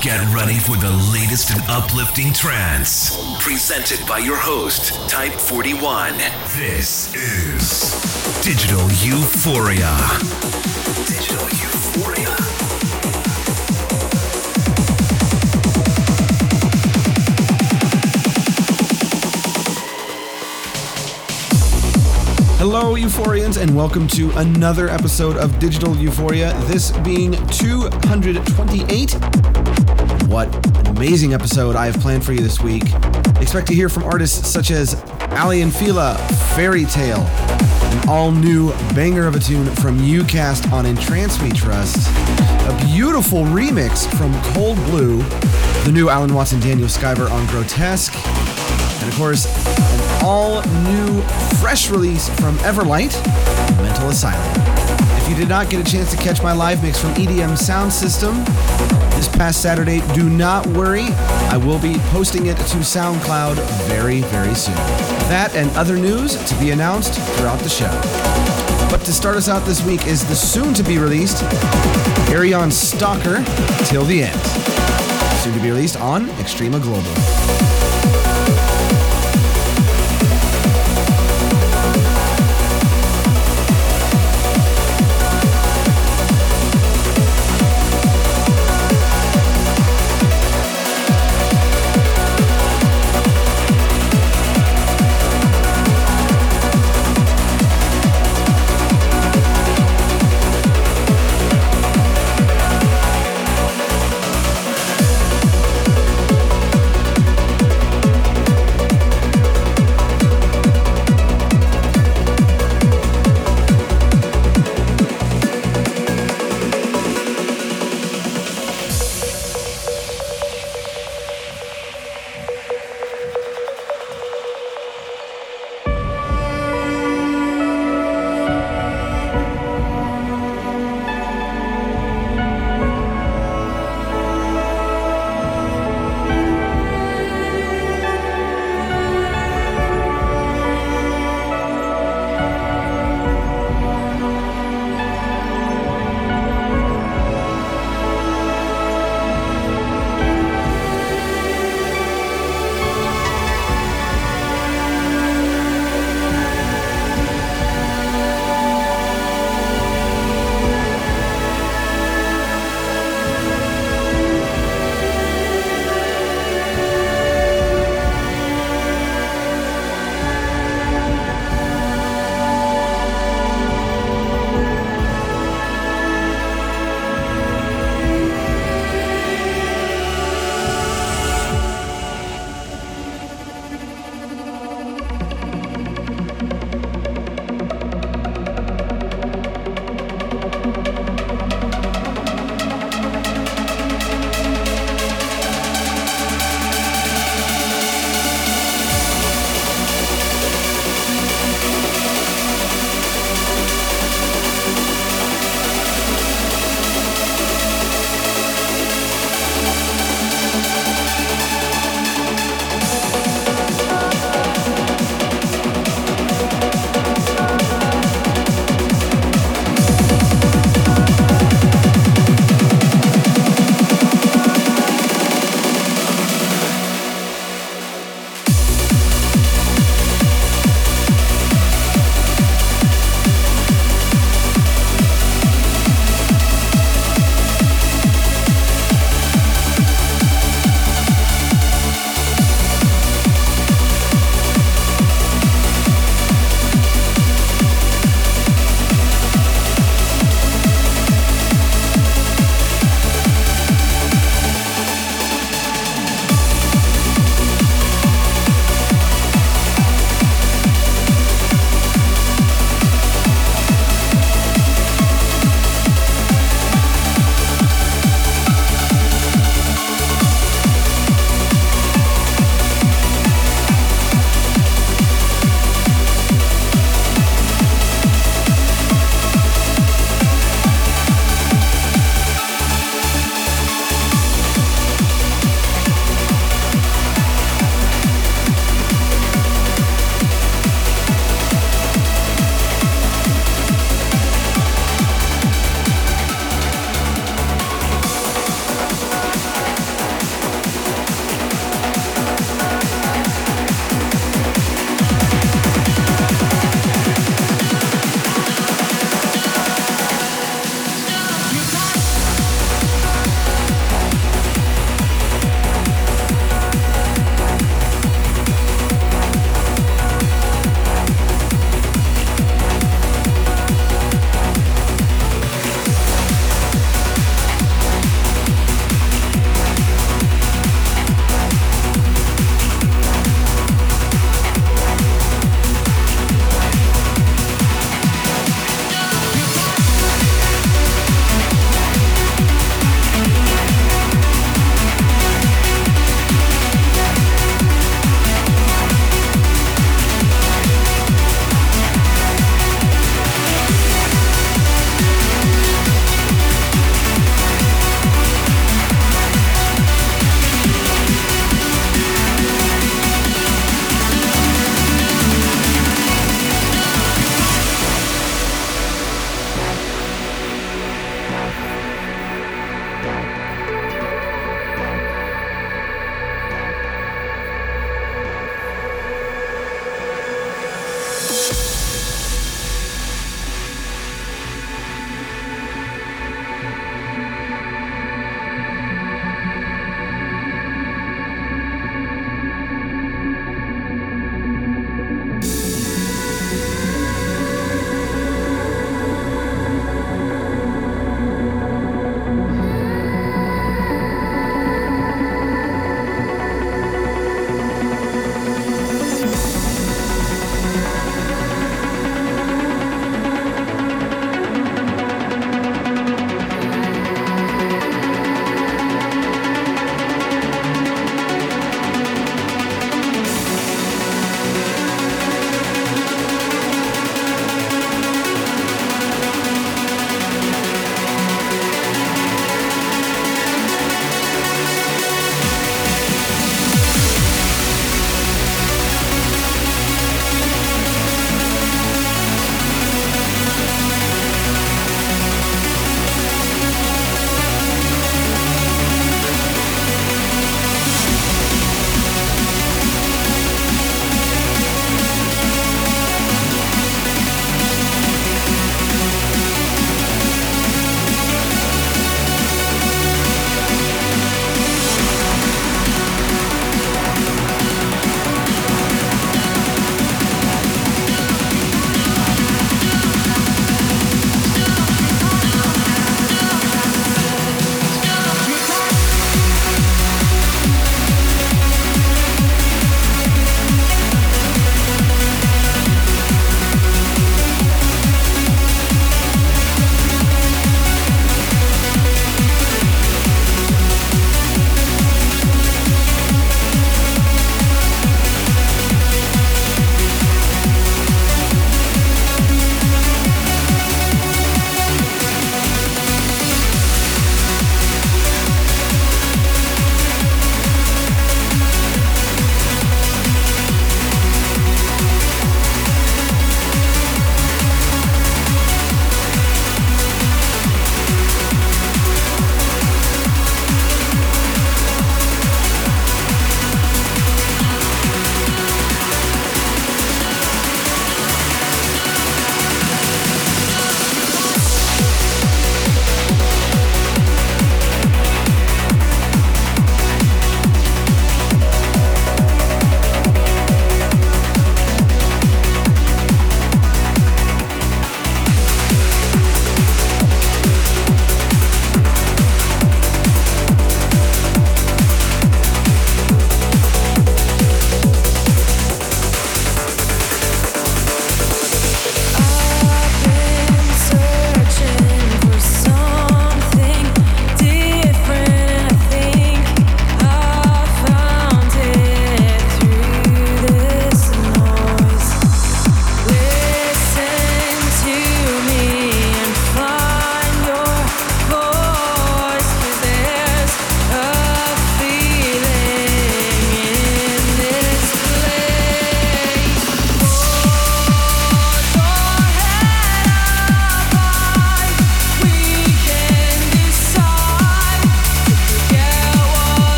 Get ready for the latest and uplifting trance. Presented by your host, Type 41. This is Digital Euphoria. Digital Euphoria. Hello, Euphorians, and welcome to another episode of Digital Euphoria. This being 228. What an amazing episode I have planned for you this week. Expect to hear from artists such as Aly and Fila, Ferry Tayle, an all new banger of a tune from UCast on In Trance We Trust, a beautiful remix from Cold Blue, the new Allen Watts and Daniel Skyver on Grotesque, and of course, an all new fresh release from Everlight, Mental Asylum. If you did not get a chance to catch my live mix from EDM Sound System this past Saturday, do not worry. I will be posting it to SoundCloud very, very soon. That and other news to be announced throughout the show. But to start us out this week is the soon to be released Arion Stalker Till the End. Soon to be released on Extrema Global.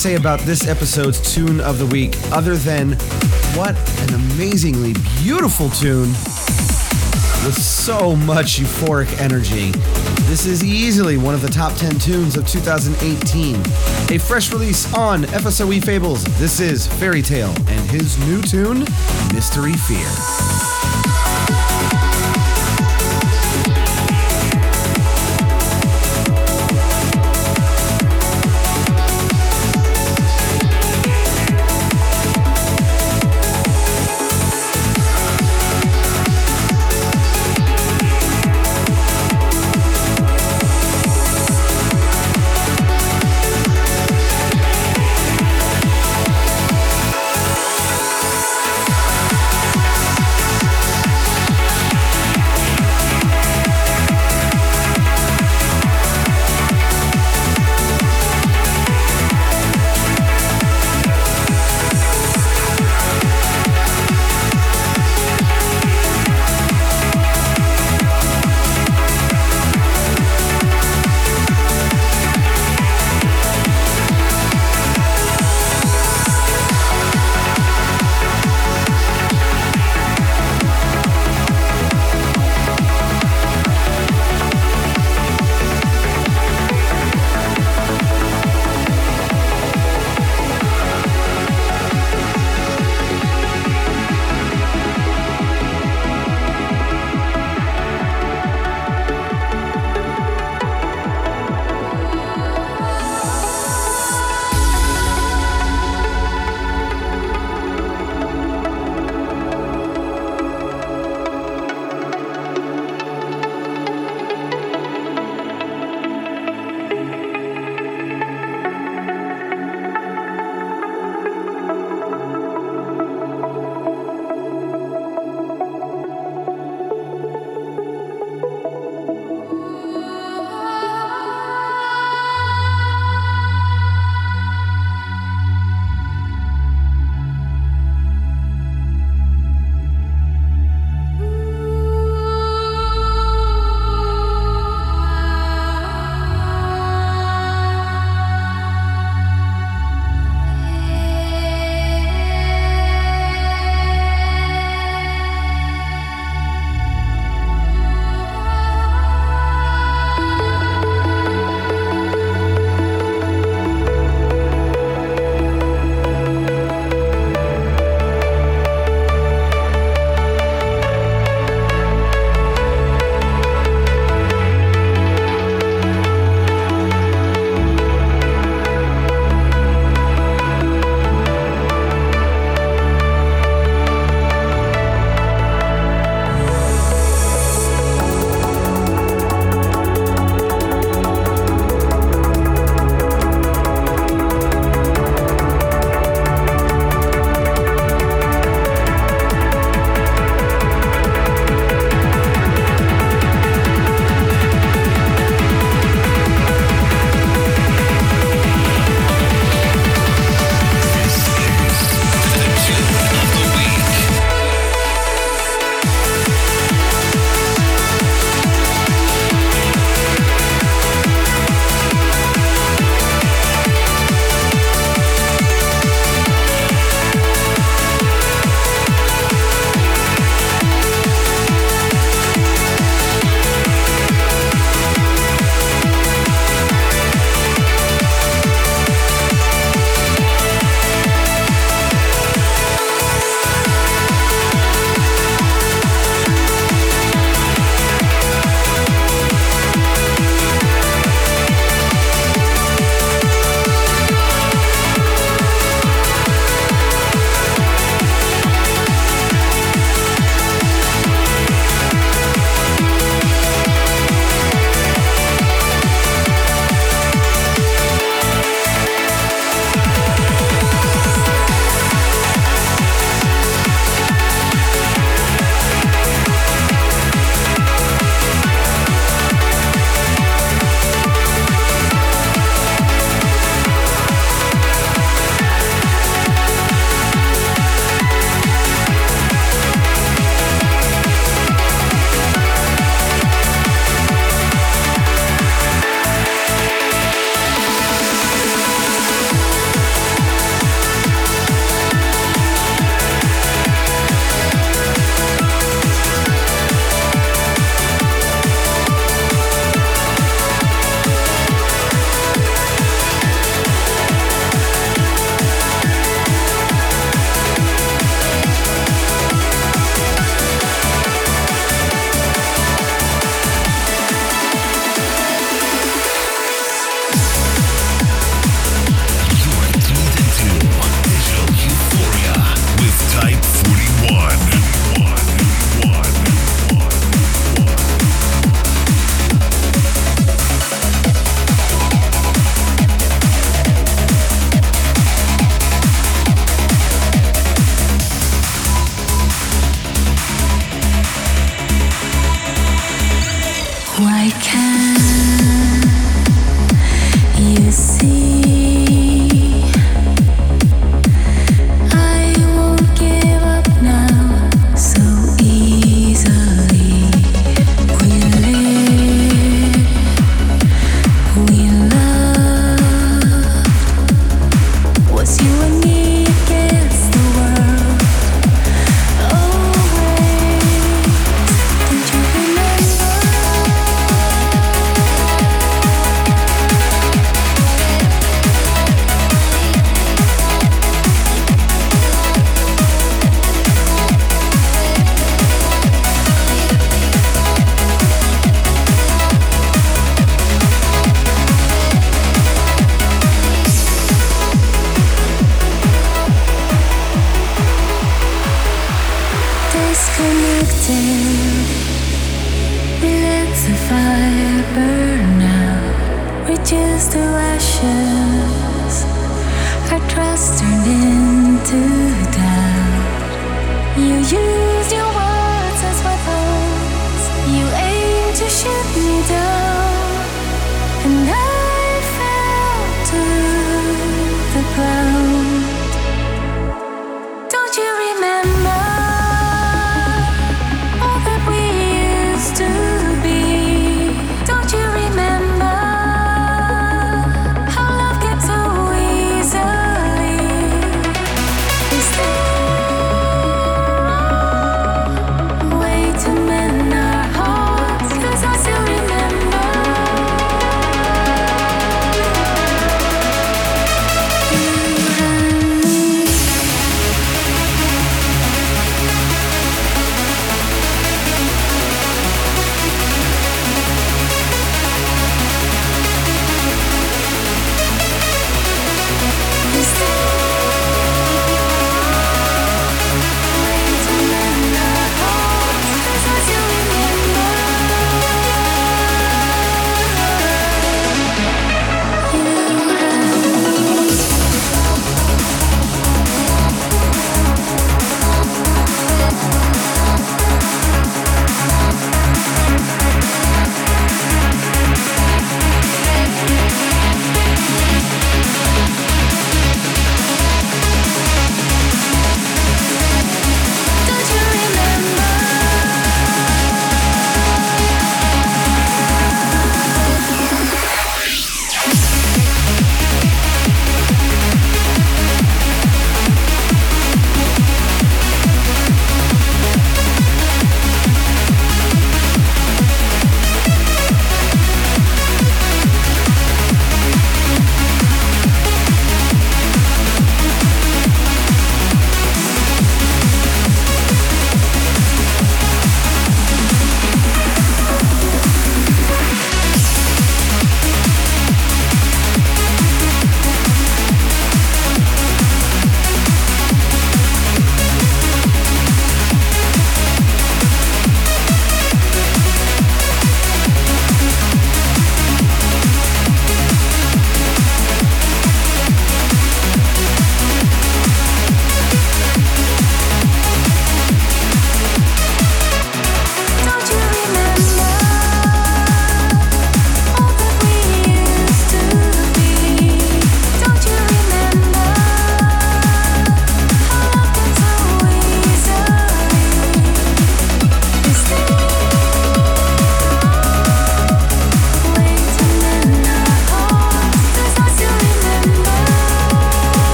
Say about this episode's tune of the week other than what an amazingly beautiful tune with so much euphoric energy? This is easily one of the top 10 tunes of 2018. A fresh release on FSOE Fables. This is Ferry Tayle and his new tune, Mystery Fear.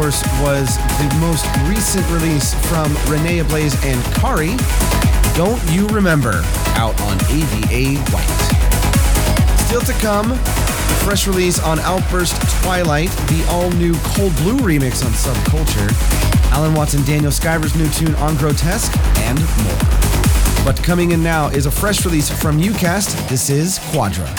Course, was the most recent release from Rene Ablaze and Kari. Don't You Remember, out on AVA White. Still to come, the fresh release on Outburst Twilight, the all new Cold Blue remix on Subculture, Allen Watts and Daniel Skyver's new tune on Grotesque, and more. But coming in now is a fresh release from UCAST. This is Quadra.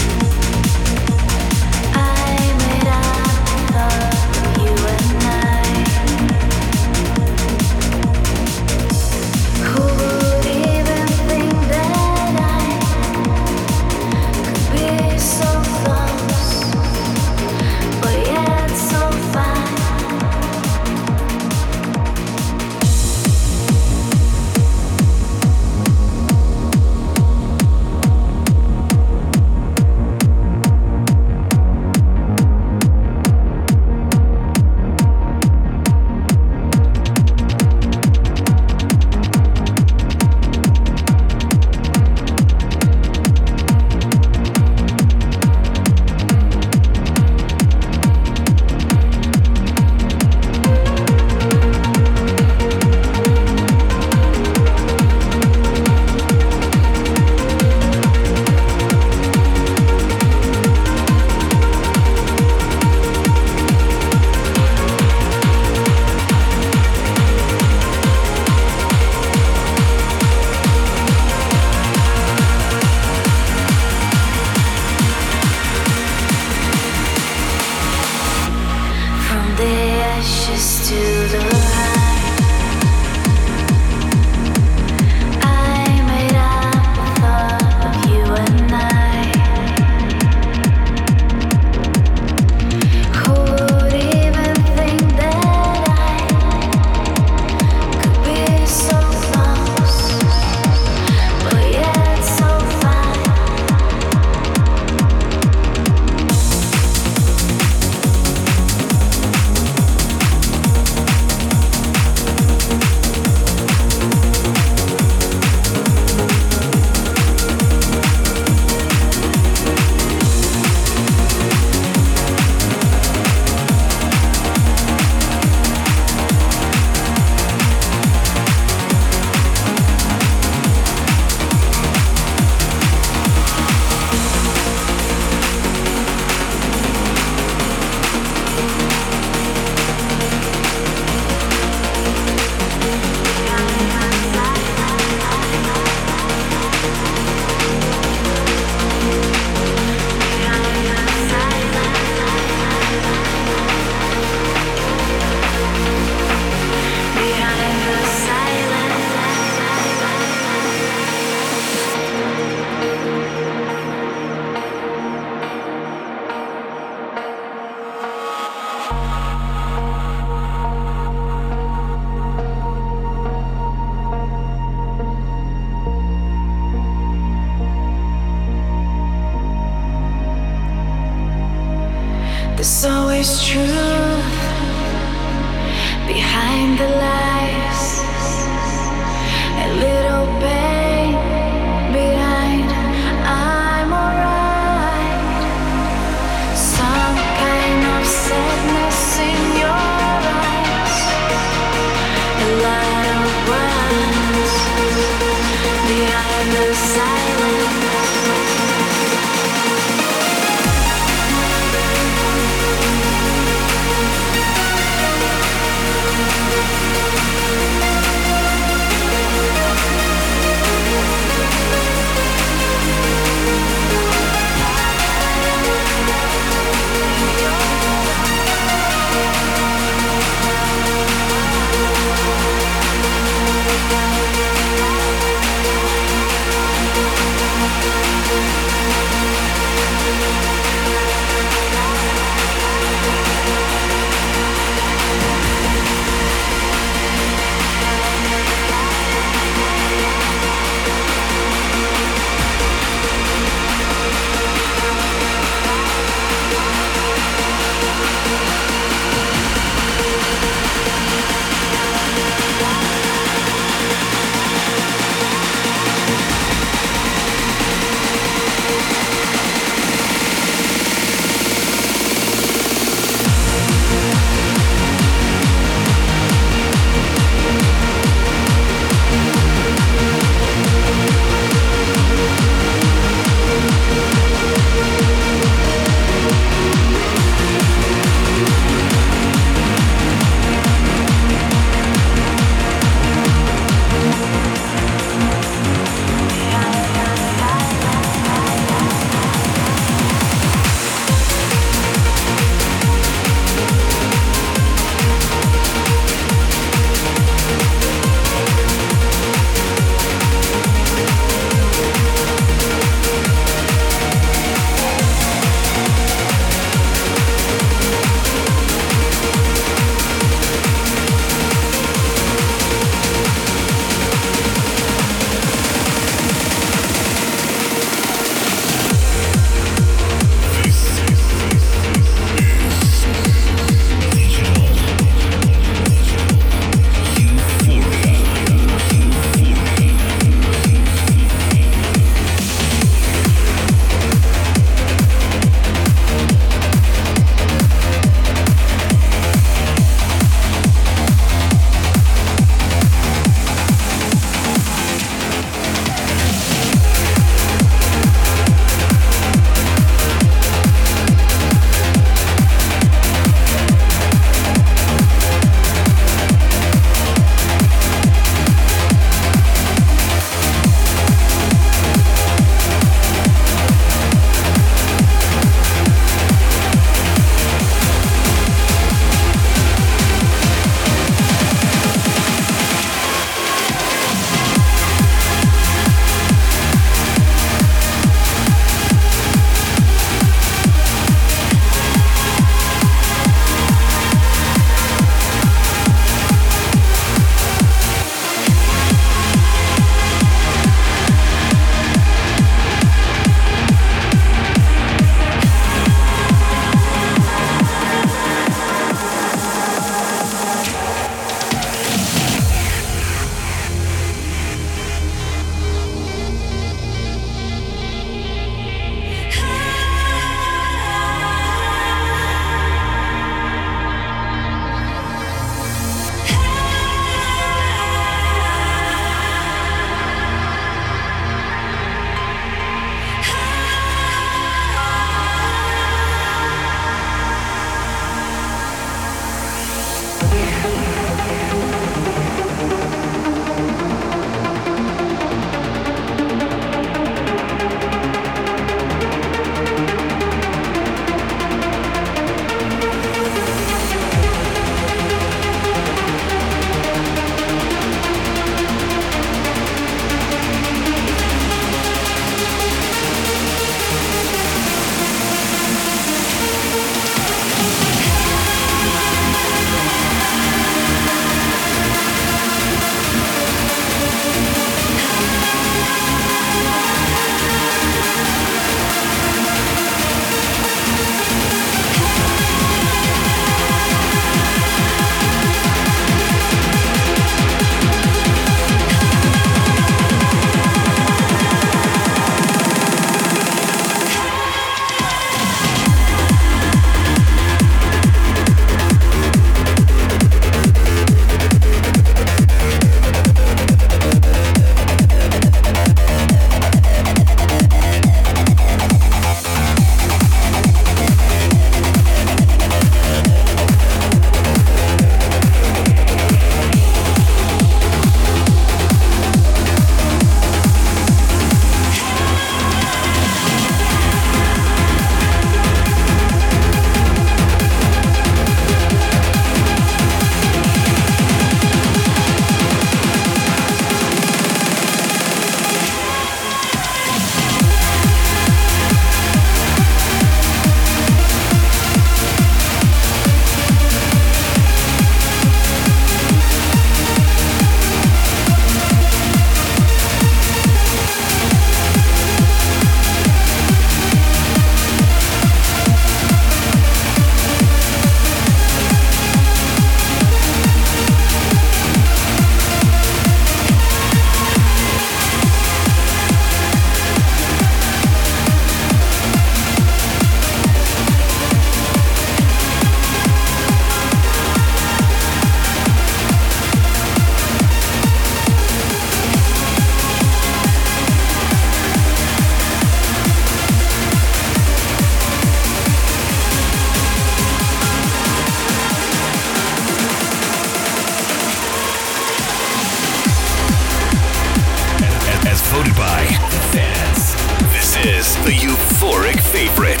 Is the Euphoric Favorite.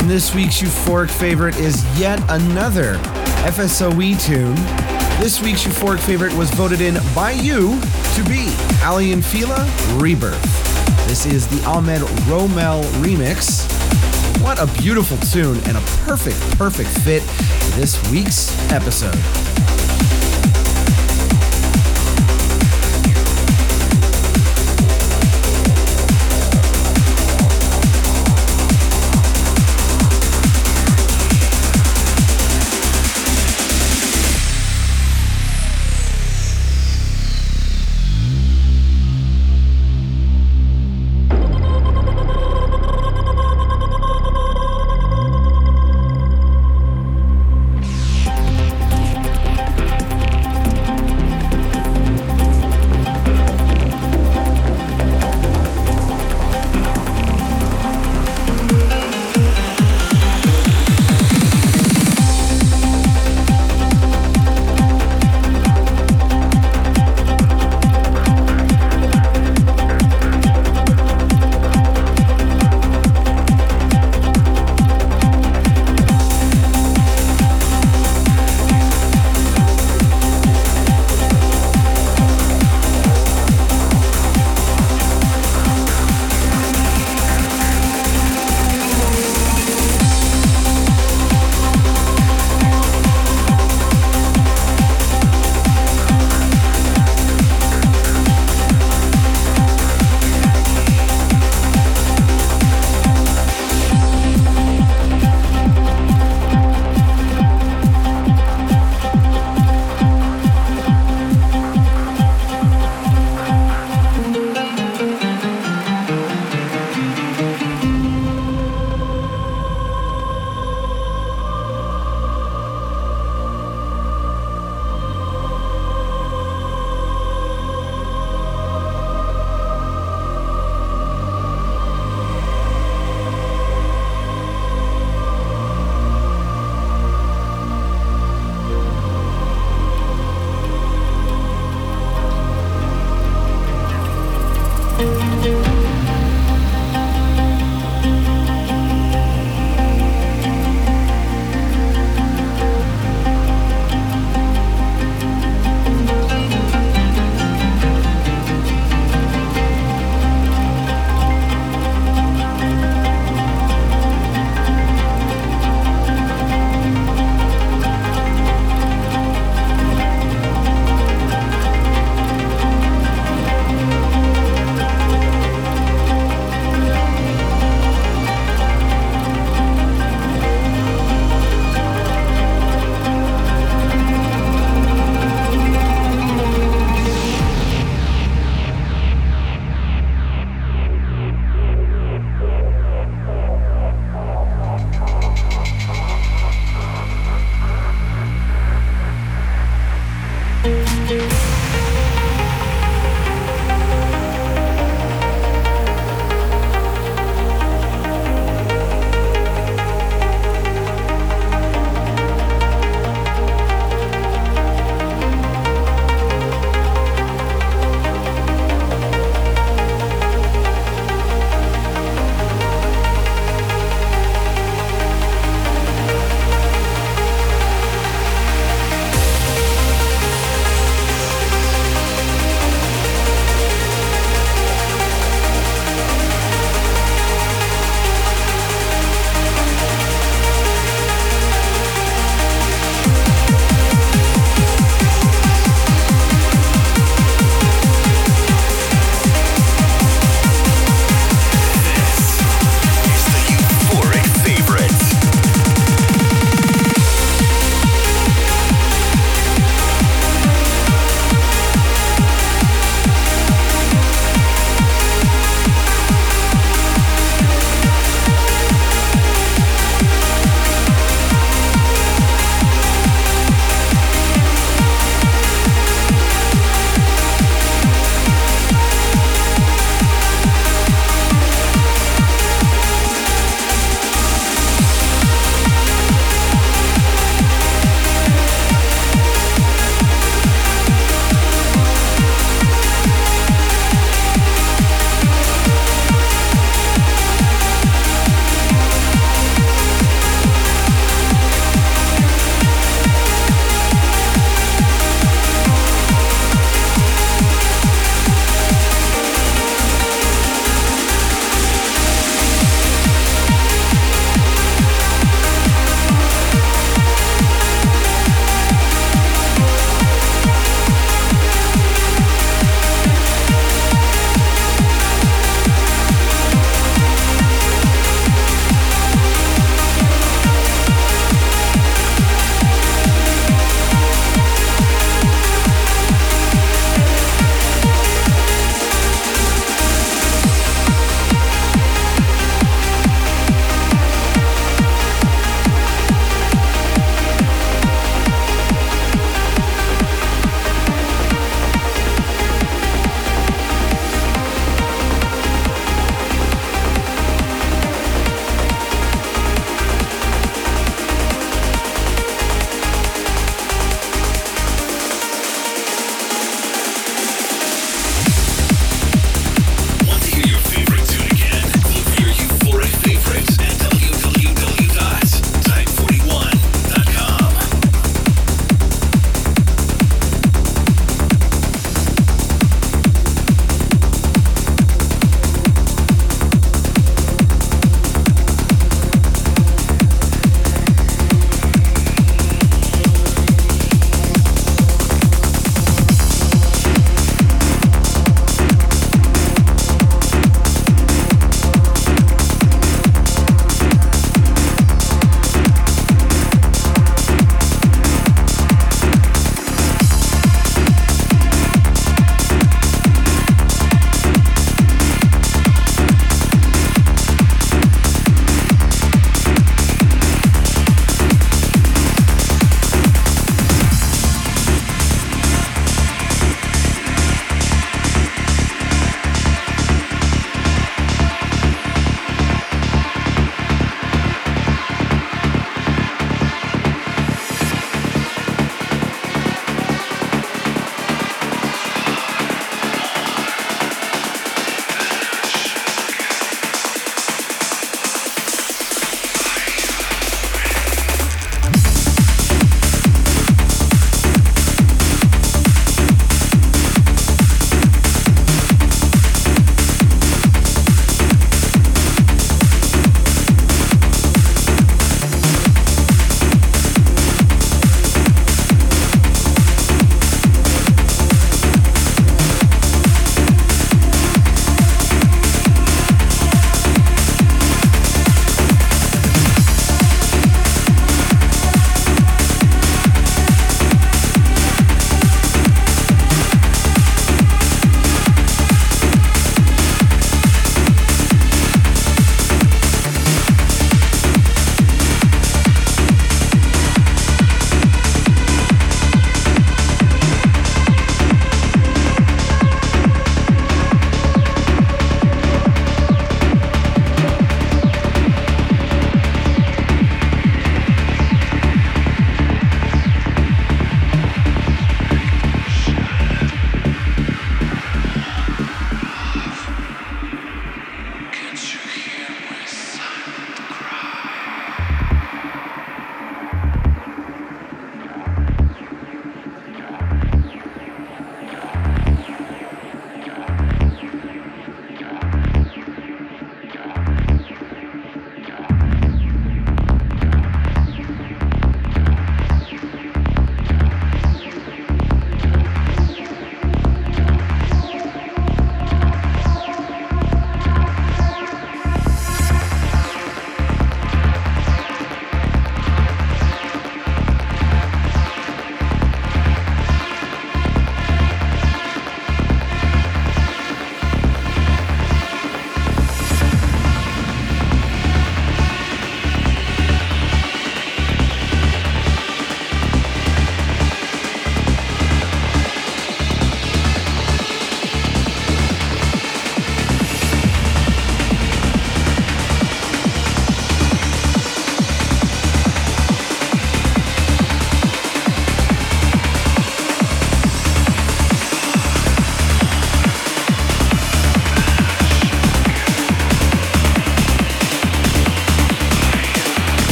And this week's euphoric favorite is yet another FSOE tune. This week's euphoric favorite was voted in by you to be Aly and Fila Rebirth. This is the Ahmed Romel remix. What a beautiful tune and a perfect, perfect fit for this week's episode.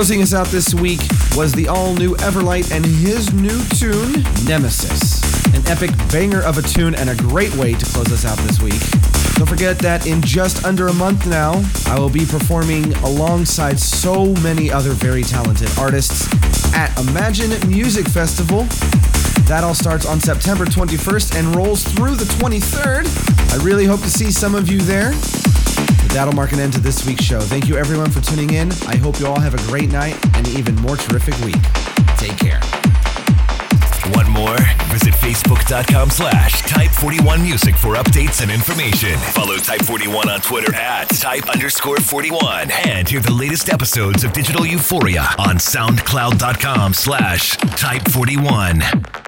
Closing us out this week was the all new Everlight and his new tune, Nemesis. An epic banger of a tune and a great way to close us out this week. Don't forget that in just under a month now, I will be performing alongside so many other very talented artists at Imagine Music Festival. That all starts on September 21st and rolls through the 23rd. I really hope to see some of you there. That'll mark an end to this week's show. Thank you everyone for tuning in. I hope you all have a great night and an even more terrific week. Take care. Want more? Visit facebook.com slash type41music for updates and information. Follow Type 41 on Twitter at type underscore 41. And hear the latest episodes of Digital Euphoria on soundcloud.com slash type41.